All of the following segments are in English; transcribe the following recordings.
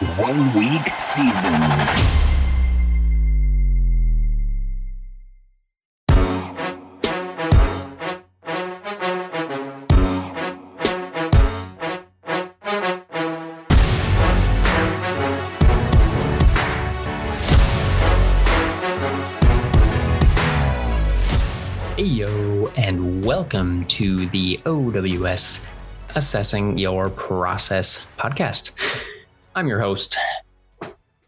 one week season. Heyo, and welcome to the OWS Assessing Your Process podcast. I'm your host,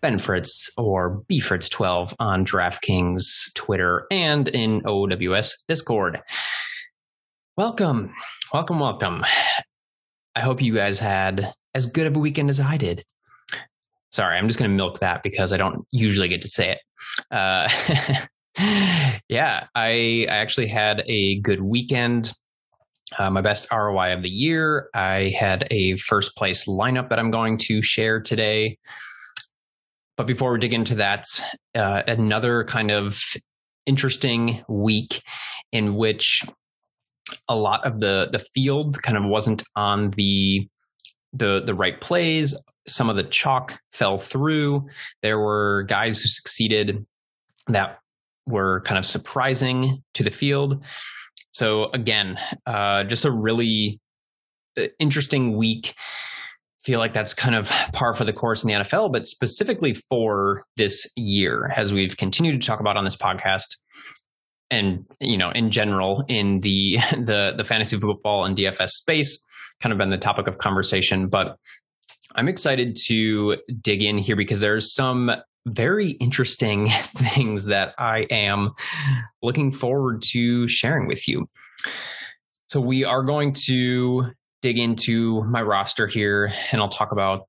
Ben Fritz, or BFritz12 on DraftKings, Twitter, and in OWS Discord. Welcome, welcome, welcome. I hope you guys had as good of a weekend as I did. Sorry, I'm just going to milk that because I don't usually get to say it. Uh, yeah, I, I actually had a good weekend. Uh, my best ROI of the year. I had a first place lineup that I'm going to share today. But before we dig into that, uh, another kind of interesting week in which a lot of the the field kind of wasn't on the the the right plays. Some of the chalk fell through. There were guys who succeeded that were kind of surprising to the field. So again, uh, just a really uh, interesting week. Feel like that's kind of par for the course in the NFL, but specifically for this year, as we've continued to talk about on this podcast, and you know, in general, in the the the fantasy football and DFS space, kind of been the topic of conversation. But I'm excited to dig in here because there's some very interesting things that I am looking forward to sharing with you. So, we are going to dig into my roster here and I'll talk about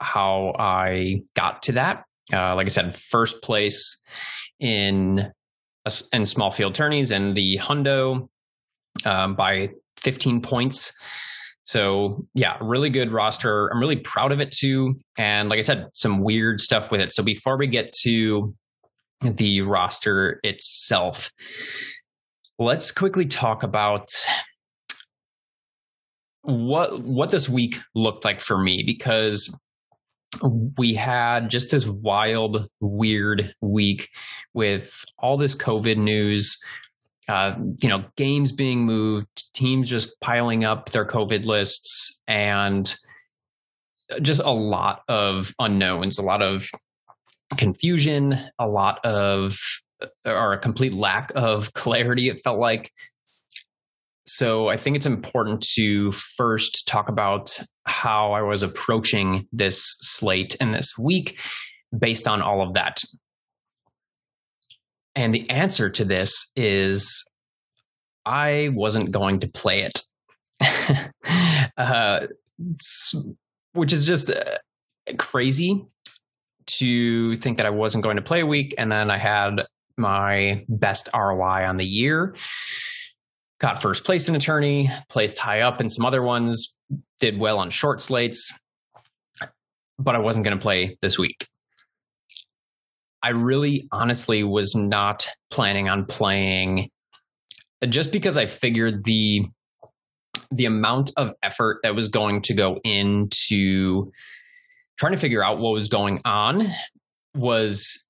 how I got to that. Uh, like I said, first place in in small field tourneys and the Hundo um, by 15 points. So yeah, really good roster. I'm really proud of it too. And like I said, some weird stuff with it. So before we get to the roster itself, let's quickly talk about what what this week looked like for me because we had just this wild, weird week with all this COVID news, uh, you know, games being moved, teams just piling up their COVID lists, and just a lot of unknowns, a lot of confusion, a lot of, or a complete lack of clarity, it felt like. So I think it's important to first talk about how I was approaching this slate and this week based on all of that. And the answer to this is I wasn't going to play it. uh, which is just uh, crazy to think that I wasn't going to play a week. And then I had my best ROI on the year. Got first place in attorney, placed high up in some other ones, did well on short slates, but I wasn't going to play this week. I really honestly was not planning on playing just because I figured the the amount of effort that was going to go into trying to figure out what was going on was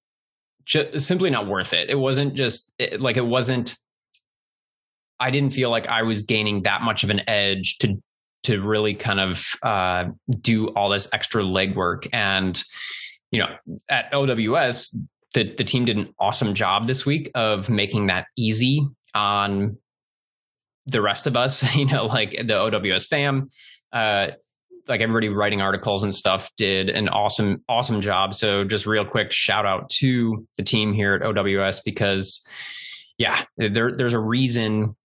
just simply not worth it. It wasn't just it, like it wasn't I didn't feel like I was gaining that much of an edge to to really kind of uh, do all this extra legwork and you know, at OWS, the, the team did an awesome job this week of making that easy on the rest of us, you know, like the OWS fam. Uh, like everybody writing articles and stuff did an awesome, awesome job. So just real quick shout out to the team here at OWS because yeah, there, there's a reason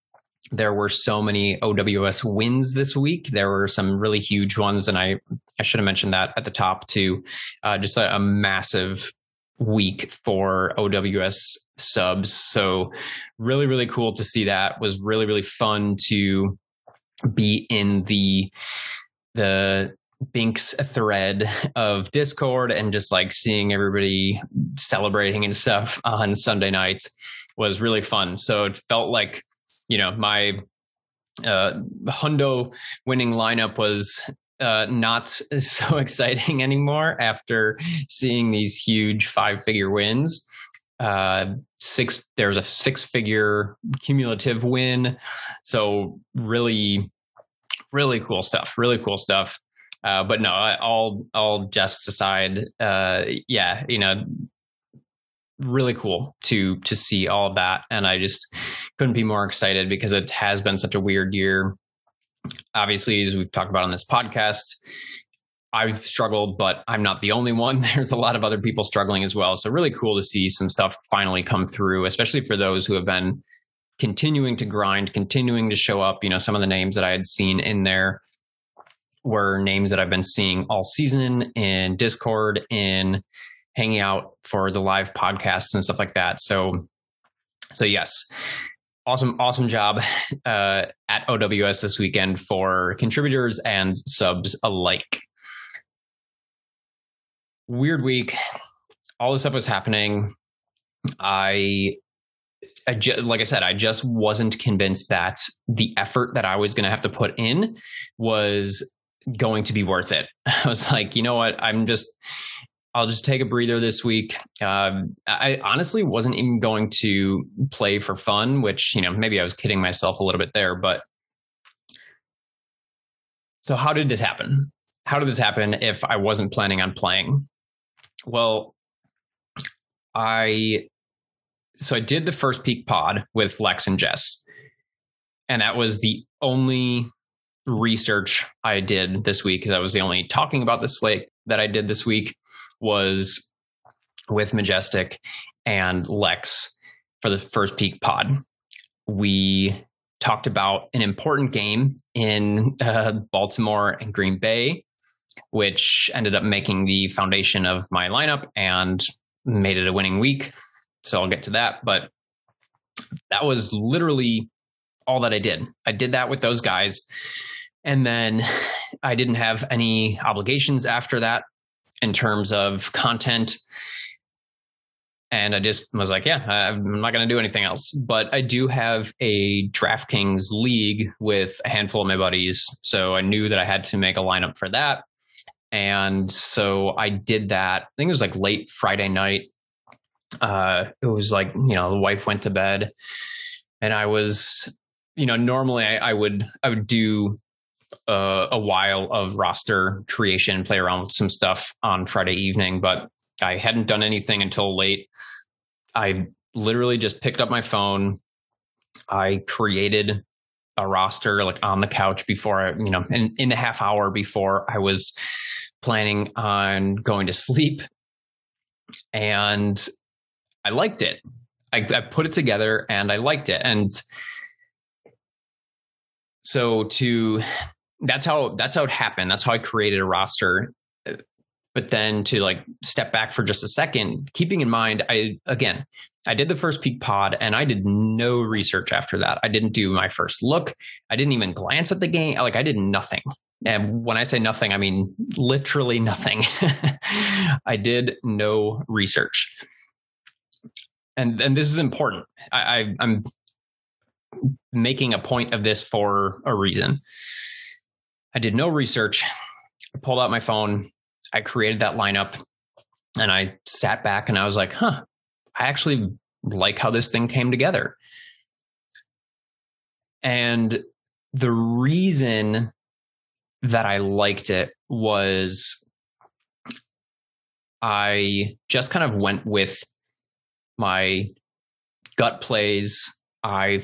there were so many OWS wins this week. There were some really huge ones, and I I should have mentioned that at the top too. Uh, just a, a, massive week for OWS subs. So really, really cool to see that. Was really, really fun to be in the the Binks thread of Discord and just like seeing everybody celebrating and stuff on Sunday nights was really fun. So it felt like you know, my uh, Hundo winning lineup was uh, not so exciting anymore after seeing these huge five figure wins. Uh, six, there's a six figure cumulative win. So, really, really cool stuff. Really cool stuff. Uh, but no, all all jests aside, uh, yeah, you know, really cool to to see all of that, and I just couldn't be more excited because it has been such a weird year. Obviously, as we've talked about on this podcast, I've struggled, but I'm not the only one. There's a lot of other people struggling as well. So really cool to see some stuff finally come through, especially for those who have been continuing to grind, continuing to show up. You know, some of the names that I had seen in there were names that I've been seeing all season in Discord, in hanging out for the live podcasts and stuff like that. So, so yes, awesome, awesome job uh, at OWS this weekend for contributors and subs alike. Weird week. All this stuff was happening. I I just, like I said, I just wasn't convinced that the effort that I was going to have to put in was going to be worth it. I was like, you know what? I'm just, I'll just take a breather this week. Um, I honestly wasn't even going to play for fun, which, you know, maybe I was kidding myself a little bit there, but so how did this happen? How did this happen if I wasn't planning on playing? Well, I so I did the first peak pod with Lex and Jess. And that was the only research I did this week because I was the only talking about the slate that I did this week was with Majestic and Lex for the first peak pod. We talked about an important game in uh, Baltimore and Green Bay, which ended up making the foundation of my lineup and made it a winning week. So I'll get to that. But that was literally all that I did. I did that with those guys. And then I didn't have any obligations after that in terms of content. And I just was like, yeah, I'm not going to do anything else. But I do have a DraftKings league with a handful of my buddies. So I knew that I had to make a lineup for that. And so I did that. I think it was like late Friday night. Uh, it was like, you know, the wife went to bed and I was, you know, normally I, I would, I would do uh, a while of roster creation, play around with some stuff on Friday evening, but I hadn't done anything until late. I literally just picked up my phone. I created a roster like on the couch before I, you know, in, in the half hour before I was planning on going to sleep. And I liked it. I, I put it together and I liked it. And so to that's how that's how it happened. That's how I created a roster. Uh, but then to like step back for just a second, keeping in mind, I again, I did the first peak pod and I did no research after that. I didn't do my first look. I didn't even glance at the game. Like I did nothing. And when I say nothing, I mean literally nothing. I did no research. And and this is important. I, I I'm making a point of this for a reason. I did no research. I pulled out my phone. I created that lineup and I sat back and I was like, huh, I actually like how this thing came together. And the reason that I liked it was I just kind of went with my gut plays. I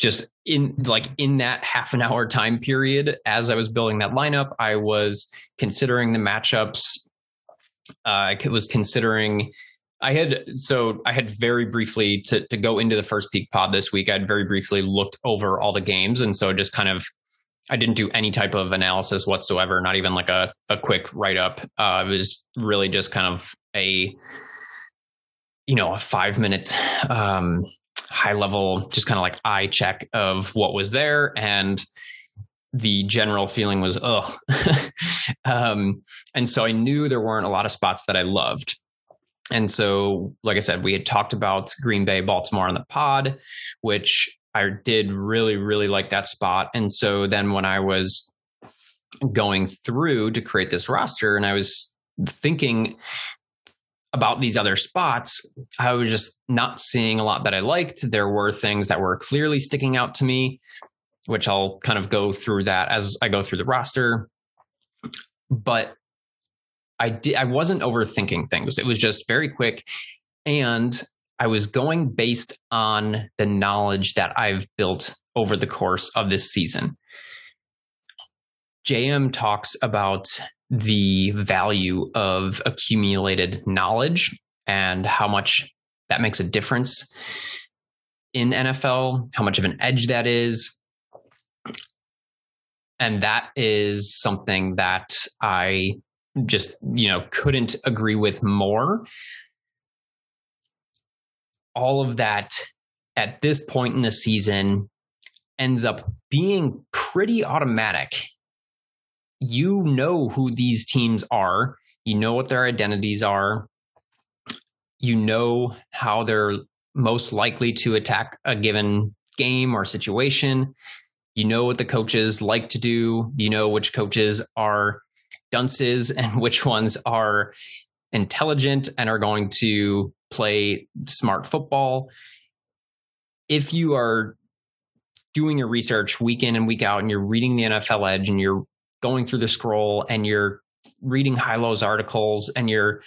just in like in that half an hour time period as i was building that lineup i was considering the matchups. Uh, i was considering i had so i had very briefly to, to go into the first peak pod this week i had very briefly looked over all the games and so just kind of i didn't do any type of analysis whatsoever not even like a, a quick write-up. Uh, it was really just kind of a you know a five minute um high level, just kind of like eye check of what was there. And the general feeling was, ugh. um, and so I knew there weren't a lot of spots that I loved. And so, like I said, we had talked about Green Bay, Baltimore on the pod, which I did really, really like that spot. And so then when I was going through to create this roster and I was thinking about these other spots, I was just not seeing a lot that I liked. There were things that were clearly sticking out to me, which I'll kind of go through that as I go through the roster. But I did I wasn't overthinking things. It was just very quick and I was going based on the knowledge that I've built over the course of this season. JM talks about the value of accumulated knowledge and how much that makes a difference in NFL, how much of an edge that is. And that is something that I just, you know, couldn't agree with more. All of that at this point in the season ends up being pretty automatic you know who these teams are, you know what their identities are, you know how they're most likely to attack a given game or situation. You know what the coaches like to do. You know which coaches are dunces and which ones are intelligent and are going to play smart football. If you are doing your research week in and week out and you're reading the NFL Edge and you're going through the scroll and you're reading Hilow's articles and you're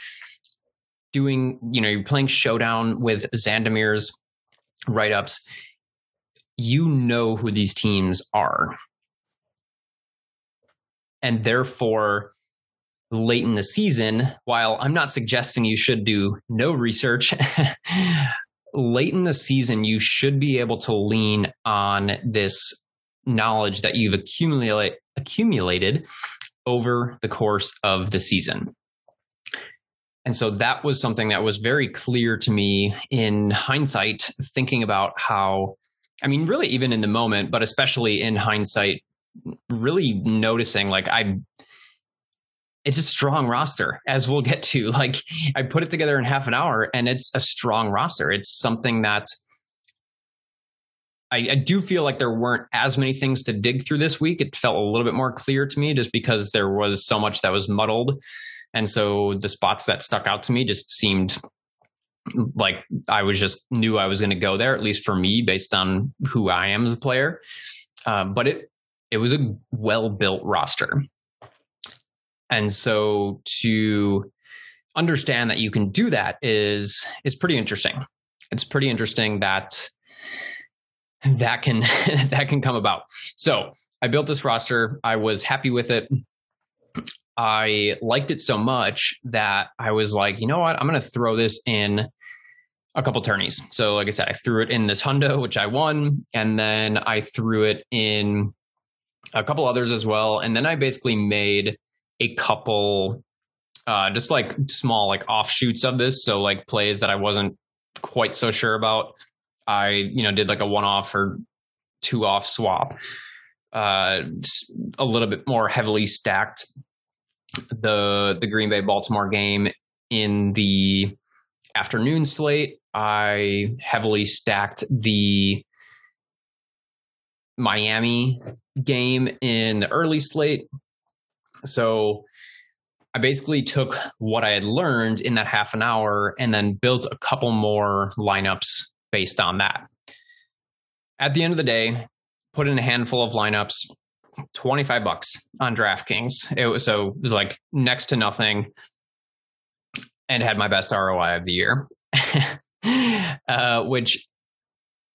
doing, you know, you're playing showdown with Xandamere's write ups, you know who these teams are. And therefore, late in the season, while I'm not suggesting you should do no research, late in the season, you should be able to lean on this knowledge that you've accumulate, accumulated over the course of the season. And so that was something that was very clear to me in hindsight, thinking about how, I mean, really even in the moment, but especially in hindsight, really noticing like I, it's a strong roster as we'll get to. Like I put it together in half an hour and it's a strong roster. It's something that I, I, do feel like there weren't as many things to dig through this week. It felt a little bit more clear to me just because there was so much that was muddled. And so the spots that stuck out to me just seemed like I was just knew I was going to go there, at least for me, based on who I am as a player. Um, but it it was a well built roster, and so to understand that you can do that is is pretty interesting. It's pretty interesting that that can that can come about. So I built this roster. I was happy with it. I liked it so much that I was like, you know what? I'm going to throw this in a couple tourneys. So, like I said, I threw it in this Hundo, which I won, and then I threw it in a couple others as well. And then I basically made a couple, uh, just like small, like offshoots of this. So, like plays that I wasn't quite so sure about. I, you know, did like a one off or two off swap, uh, a little bit more heavily stacked the the Green Bay Baltimore game in the afternoon slate. I heavily stacked the Miami game in the early slate. So I basically took what I had learned in that half an hour and then built a couple more lineups based on that. At the end of the day, put in a handful of lineups, 25 bucks on DraftKings. It was so it was like next to nothing and had my best ROI of the year. uh, which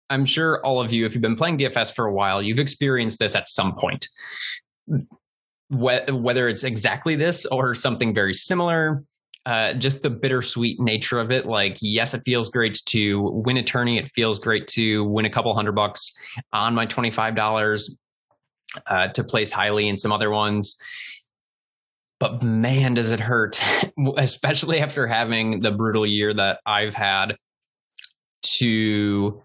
I'm sure all of you, if you've been playing DFS for a while, you've experienced this at some point. Whether it's exactly this or something very similar, uh, just the bittersweet nature of it. Like, yes, it feels great to win a tourney. It feels great to win a couple hundred bucks on my $25 uh, to place highly in some other ones. But man, does it hurt, especially after having the brutal year that I've had to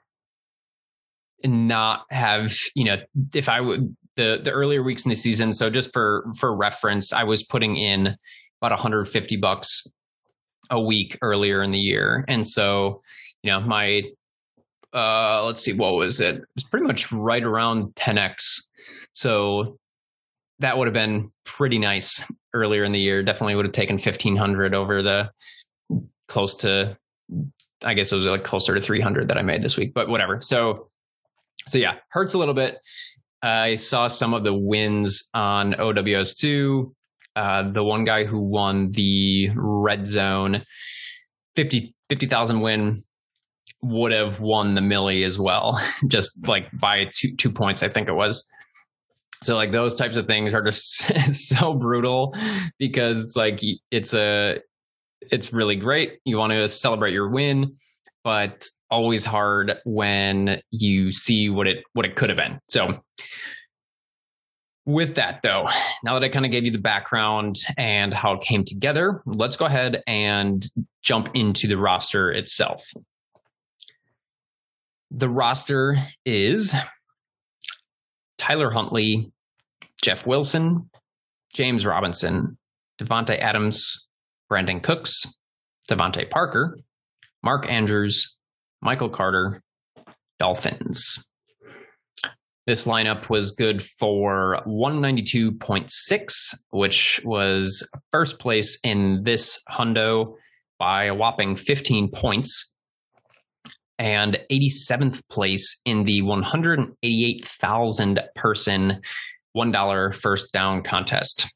not have, you know, if I would the the earlier weeks in the season. So just for for reference, I was putting in about 150 bucks a week earlier in the year. And so, you know, my uh let's see what was it? It was pretty much right around 10x. So that would have been pretty nice earlier in the year. Definitely would have taken 1500 over the close to, I guess it was like closer to 300 that I made this week, but whatever. So, so yeah, hurts a little bit. I saw some of the wins on OWS2. Uh, the one guy who won the red zone 50 50,000 win would have won the millie as well, just like by two two points, I think it was. So like those types of things are just so brutal because it's like it's a it's really great. You want to celebrate your win, but always hard when you see what it what it could have been. So with that though, now that I kind of gave you the background and how it came together, let's go ahead and jump into the roster itself. The roster is Tyler Huntley, Jeff Wilson, James Robinson, Davante Adams, Brandin Cooks, DeVante Parker, Mark Andrews, Michael Carter, Dolphins. This lineup was good for 192.6, which was first place in this hundo by a whopping 15 points, and 87th place in the 188,000 person $1 first down contest.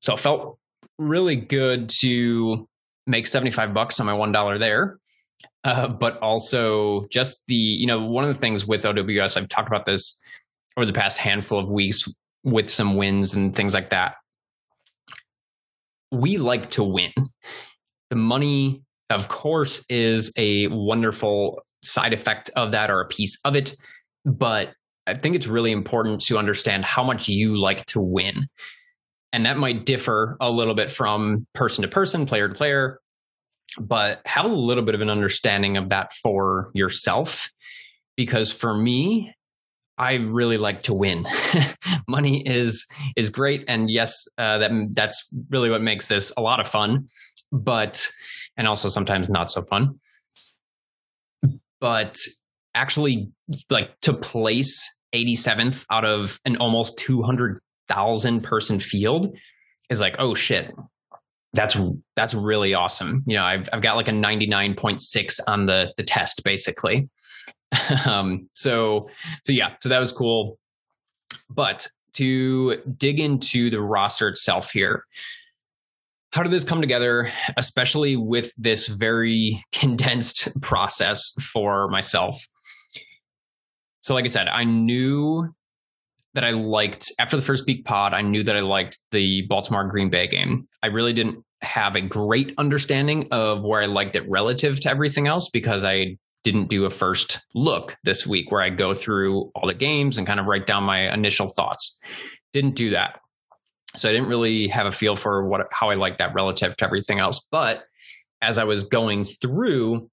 So it felt really good to make 75 bucks on my $1 there. Uh, but also just the, you know, one of the things with OWS, I've talked about this over the past handful of weeks with some wins and things like that. We like to win. The money, of course, is a wonderful side effect of that or a piece of it. But I think it's really important to understand how much you like to win. And that might differ a little bit from person to person, player to player, but have a little bit of an understanding of that for yourself. Because for me, I really like to win. Money is is great, and yes, uh, that that's really what makes this a lot of fun, but and also sometimes not so fun. But actually, like to place 87th out of an almost 200,000 person field is like, oh shit, that's that's really awesome. You know, I've I've got like a 99.6 on the the test basically. um so so yeah, so that was cool. But to dig into the roster itself here, how did this come together, especially with this very condensed process for myself? So, like I said, I knew that I liked after the first peak pod, I knew that I liked the Baltimore Green Bay game. I really didn't have a great understanding of where I liked it relative to everything else because I didn't do a first look this week where I go through all the games and kind of write down my initial thoughts. Didn't do that. So I didn't really have a feel for what how I liked that relative to everything else. But as I was going through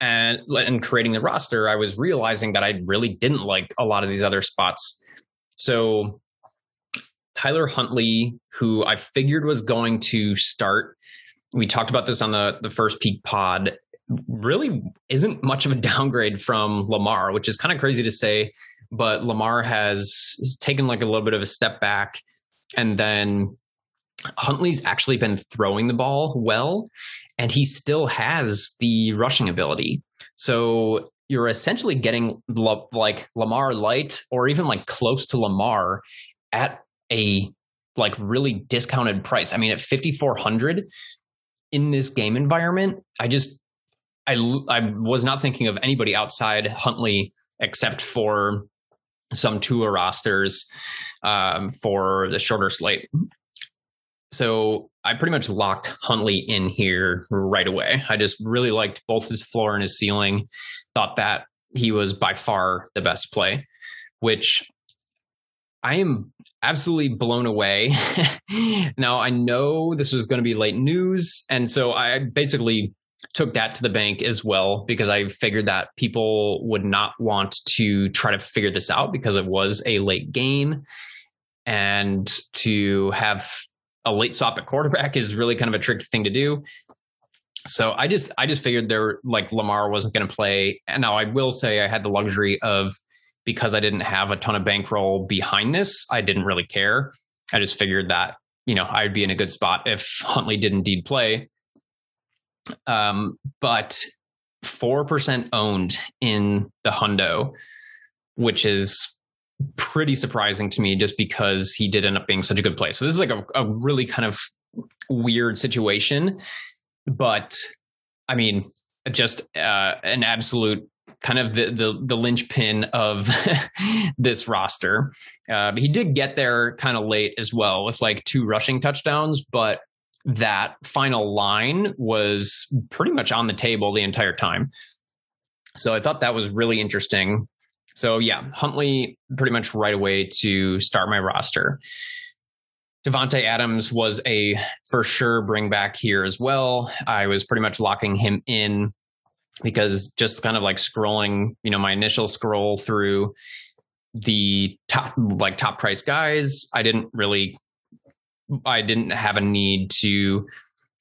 and and creating the roster, I was realizing that I really didn't like a lot of these other spots so Tyler Huntley, who I figured was going to start, we talked about this on the the first peak pod, really isn't much of a downgrade from Lamar, which is kind of crazy to say, but Lamar has, has taken like a little bit of a step back and then Huntley's actually been throwing the ball well and he still has the rushing ability. So you're essentially getting like Lamar light or even like close to Lamar at a like really discounted price. I mean, at 5400 in this game environment, I just I I was not thinking of anybody outside Huntley except for some Tua rosters um, for the shorter slate. So I pretty much locked Huntley in here right away. I just really liked both his floor and his ceiling. Thought that he was by far the best play, which I am absolutely blown away. now, I know this was going to be late news. And so I basically took that to the bank as well because I figured that people would not want to try to figure this out because it was a late game. And to have a late stop at quarterback is really kind of a tricky thing to do. So I just I just figured there like Lamar wasn't going to play. And now I will say I had the luxury of because I didn't have a ton of bankroll behind this, I didn't really care. I just figured that, you know, I'd be in a good spot if Huntley did indeed play. Um, but 4% owned in the Hundo, which is pretty surprising to me just because he did end up being such a good play. So this is like a, a really kind of weird situation. But I mean, just uh, an absolute kind of the the, the linchpin of this roster. Uh, he did get there kind of late as well with like two rushing touchdowns, but that final line was pretty much on the table the entire time. So I thought that was really interesting. So yeah, Huntley pretty much right away to start my roster. Davante Adams was a for sure bring back here as well. I was pretty much locking him in because just kind of like scrolling, you know, my initial scroll through the top like top price guys, I didn't really I didn't have a need to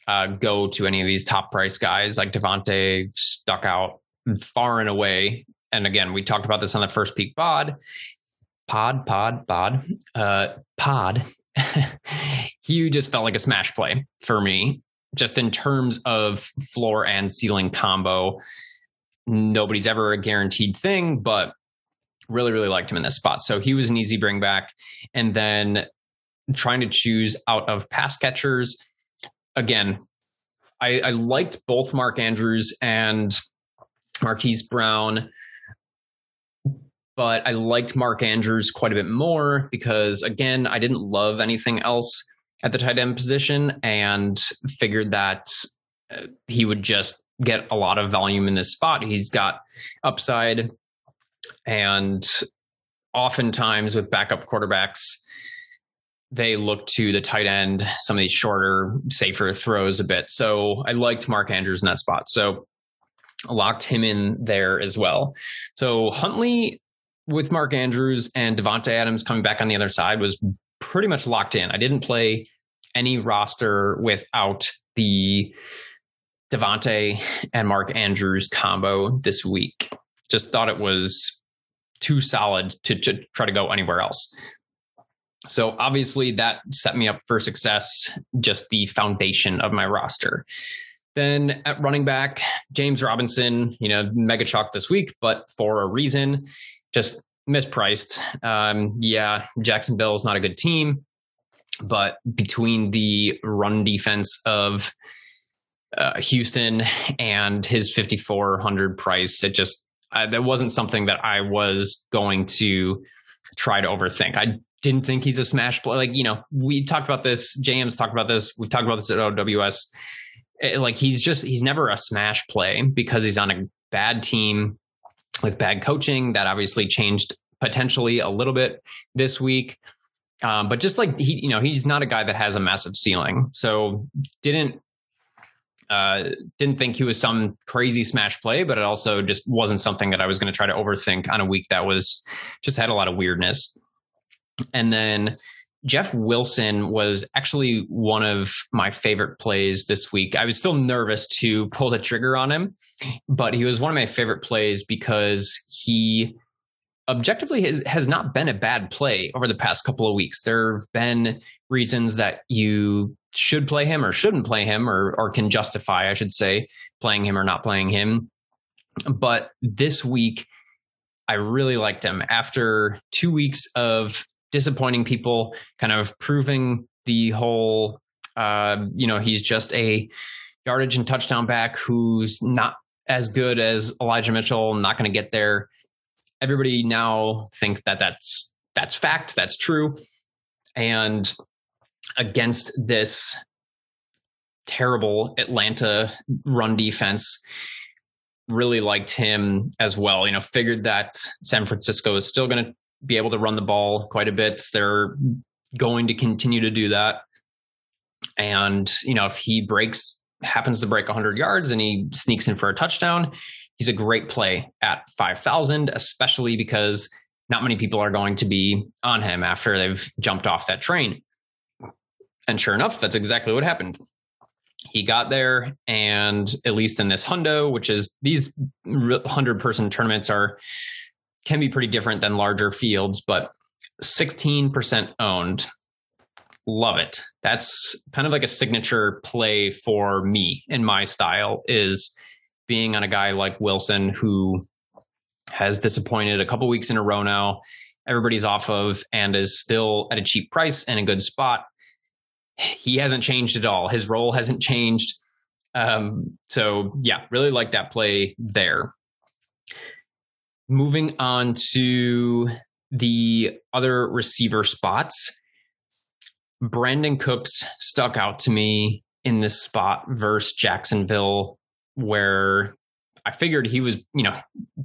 uh, go to any of these top price guys like Davante stuck out far and away. And again, we talked about this on the first peak pod, pod, pod, pod, uh, pod. he just felt like a smash play for me, just in terms of floor and ceiling combo. Nobody's ever a guaranteed thing, but really, really liked him in this spot. So he was an easy bring back. And then trying to choose out of pass catchers. Again, I, I liked both Mark Andrews and Marquise Brown, but I liked Mark Andrews quite a bit more because, again, I didn't love anything else at the tight end position and figured that uh, he would just get a lot of volume in this spot. He's got upside, and oftentimes with backup quarterbacks, they look to the tight end, some of these shorter, safer throws a bit. So I liked Mark Andrews in that spot. So locked him in there as well. So Huntley with Mark Andrews and Davante Adams coming back on the other side was pretty much locked in. I didn't play any roster without the Davante and Mark Andrews combo this week. Just thought it was too solid to, to try to go anywhere else. So obviously that set me up for success, just the foundation of my roster. Then at running back, James Robinson, you know, mega chalk this week, but for a reason, just mispriced. Um, yeah, Jacksonville is not a good team, but between the run defense of uh, Houston and his 5400 price, it just that wasn't something that I was going to try to overthink. I didn't think he's a smash play. Like, you know, we talked about this. James talked about this. We've talked about this at OWS. It, like, he's just, he's never a smash play because he's on a bad team with bad coaching. That obviously changed potentially a little bit this week. Um, but just like he, you know, he's not a guy that has a massive ceiling. So didn't, uh, didn't think he was some crazy smash play, but it also just wasn't something that I was going to try to overthink on a week that was just had a lot of weirdness. And then Jeff Wilson was actually one of my favorite plays this week. I was still nervous to pull the trigger on him, but he was one of my favorite plays because he objectively has, has not been a bad play over the past couple of weeks. There have been reasons that you should play him or shouldn't play him or or can justify, I should say, playing him or not playing him. But this week I really liked him after 2 weeks of disappointing people, kind of proving the whole, uh, you know, he's just a yardage and touchdown back who's not as good as Elijah Mitchell, not going to get there. Everybody now thinks that that's that's fact, that's true, and against this terrible Atlanta run defense, really liked him as well. You know, figured that San Francisco is still going to be able to run the ball quite a bit. They're going to continue to do that. And, you know, if he breaks, happens to break 100 yards and he sneaks in for a touchdown, he's a great play at 5,000, especially because not many people are going to be on him after they've jumped off that train. And sure enough, that's exactly what happened. He got there, and at least in this hundo, which is these hundred person tournaments are can be pretty different than larger fields, but 16% owned. Love it. That's kind of like a signature play for me in my style is being on a guy like Wilson who has disappointed a couple weeks in a row now. Everybody's off of and is still at a cheap price and a good spot. He hasn't changed at all. His role hasn't changed. Um, so yeah, really like that play there. Moving on to the other receiver spots, Brandin Cooks stuck out to me in this spot versus Jacksonville, where I figured he was, you know,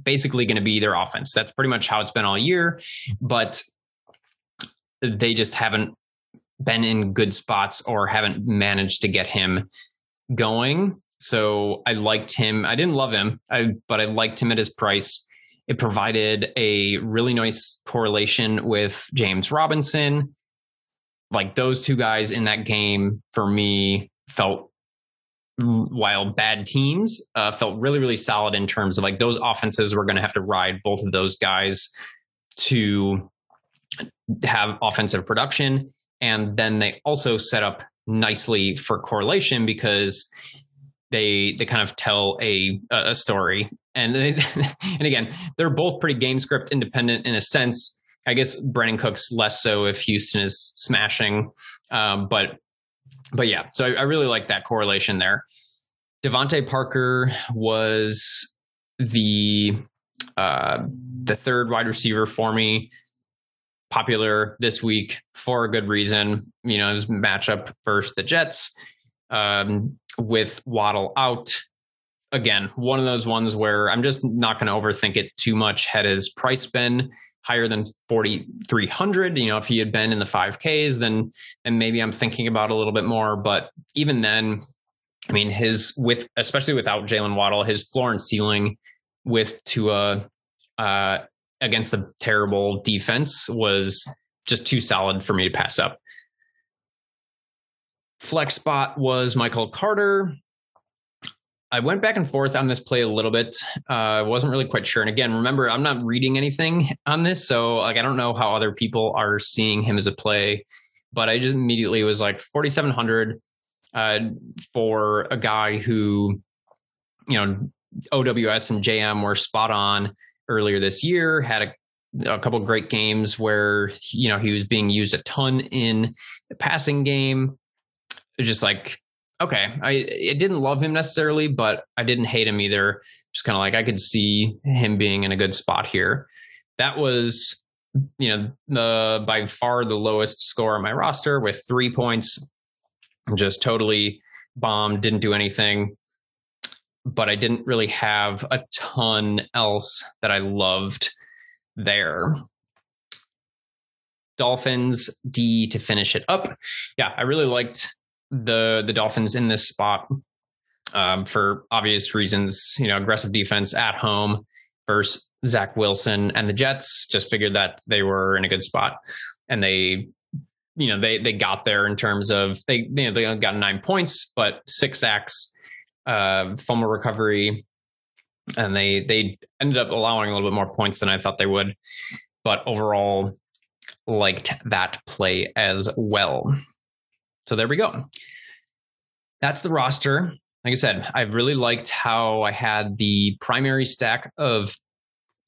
basically going to be their offense. That's pretty much how it's been all year, but they just haven't been in good spots or haven't managed to get him going. So I liked him. I didn't love him, I, but I liked him at his price. It provided a really nice correlation with James Robinson. Like those two guys in that game for me felt while bad teams uh, felt really really solid in terms of like those offenses were going to have to ride both of those guys to have offensive production and then they also set up nicely for correlation because they they kind of tell a a story and they, and again they're both pretty game script independent in a sense i guess brandin cooks less so if houston is smashing um, but but yeah so I, I really like that correlation there devante parker was the uh, the third wide receiver for me popular this week for a good reason. You know, his matchup versus the Jets um, with Waddle out. Again, one of those ones where I'm just not going to overthink it too much. Had his price been higher than 4,300, you know, if he had been in the 5Ks, then and maybe I'm thinking about a little bit more. But even then, I mean, his with especially without Jalen Waddle, his floor and ceiling with Tua uh, against the terrible defense was just too solid for me to pass up. Flex spot was Michael Carter. I went back and forth on this play a little bit. Uh, I uh, wasn't really quite sure. And again, remember, I'm not reading anything on this, so like I don't know how other people are seeing him as a play. But I just immediately was like 4,700 uh, for a guy who, you know, OWS and JM were spot on earlier this year, had a, a couple great games where you know he was being used a ton in the passing game. Just like okay, I, I didn't love him necessarily, but I didn't hate him either. Just kind of like I could see him being in a good spot here. That was you know the by far the lowest score on my roster with three points. Just totally bombed, didn't do anything but I didn't really have a ton else that I loved there. Dolphins D to finish it up. Yeah, I really liked the the Dolphins in this spot um, for obvious reasons. You know, aggressive defense at home versus Zach Wilson and the Jets. Just figured that they were in a good spot, and they, you know, they they got there in terms of they you know they got nine points, but six sacks uh, fumble recovery, and they they ended up allowing a little bit more points than I thought they would. But overall, liked that play as well. So there we go. That's the roster. Like I said, I've really liked how I had the primary stack of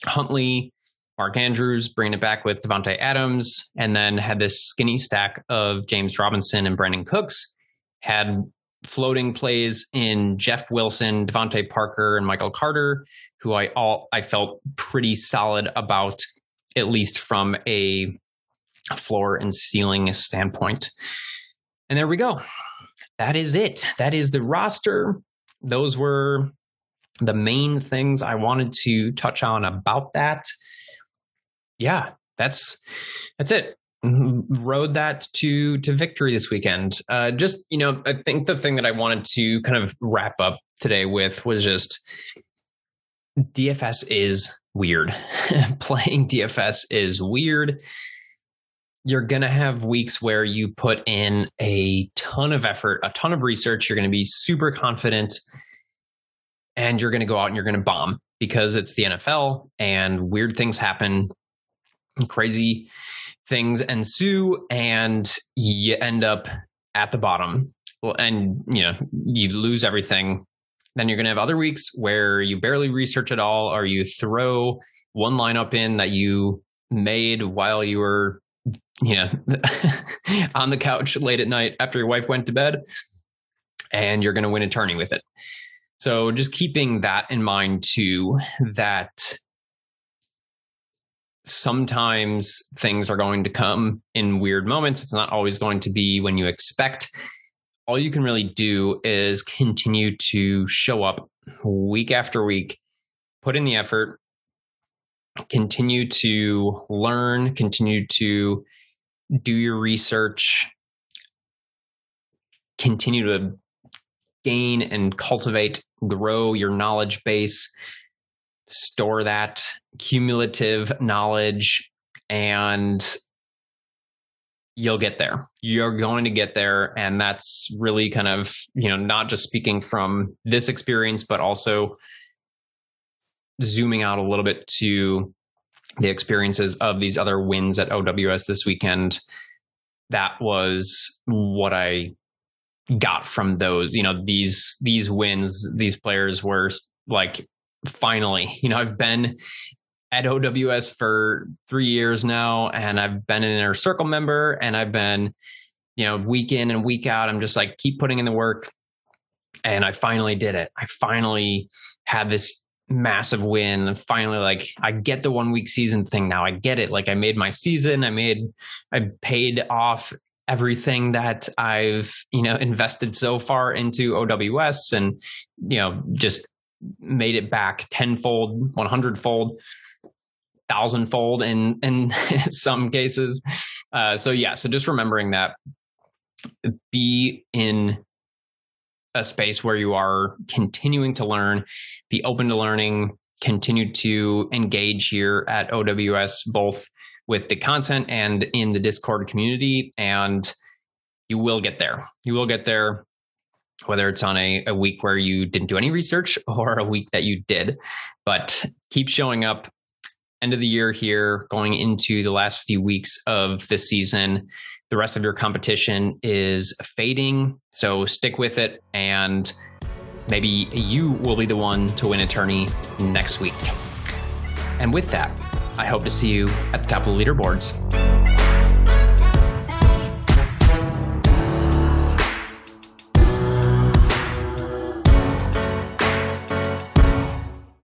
Huntley, Mark Andrews, bringing it back with Davante Adams, and then had this skinny stack of James Robinson and Brandin Cooks. Had floating plays in Jeff Wilson, DeVante Parker, and Michael Carter, who I all I felt pretty solid about, at least from a floor and ceiling standpoint. And there we go. That is it. That is the roster. Those were the main things I wanted to touch on about that. Yeah, that's that's it. Mm-hmm. rode that to to victory this weekend. Uh, just you know, I think the thing that I wanted to kind of wrap up today with was just DFS is weird. Playing DFS is weird. You're going to have weeks where you put in a ton of effort, a ton of research. You're going to be super confident. and you're going to go out and you're going to bomb because it's the NFL and weird things happen, crazy things ensue, and you end up at the bottom. Well, and you know you lose everything. Then you're going to have other weeks where you barely research at all, or you throw one lineup in that you made while you were, you know, on the couch late at night after your wife went to bed, and you're going to win a tourney with it. So just keeping that in mind too, that sometimes things are going to come in weird moments. It's not always going to be when you expect. All you can really do is continue to show up week after week, put in the effort, continue to learn, continue to do your research, continue to gain and cultivate, grow your knowledge base, store that cumulative knowledge, and you'll get there. You're going to get there. And that's really kind of, you know, not just speaking from this experience, but also zooming out a little bit to the experiences of these other wins at OWS this weekend. That was what I got from those you know these these wins these players were like finally you know i've been at ows for three years now and i've been an inner circle member and i've been you know week in and week out i'm just like keep putting in the work and i finally did it i finally had this massive win. Finally like i get the one week season thing now. I get it. Like i made my season. I made i paid off everything that I've, you know, invested so far into OWS and, you know, just made it back tenfold, 100 fold, thousand fold in, in some cases. Uh, so yeah, so just remembering that be in a space where you are continuing to learn, be open to learning, continue to engage here at OWS, both with the content and in the Discord community. And you will get there. You will get there, whether it's on a, a week where you didn't do any research or a week that you did. But keep showing up. End of the year here, going into the last few weeks of the season. The rest of your competition is fading. So stick with it and maybe you will be the one to win a tourney next week. And with that, I hope to see you at the top of the leaderboards.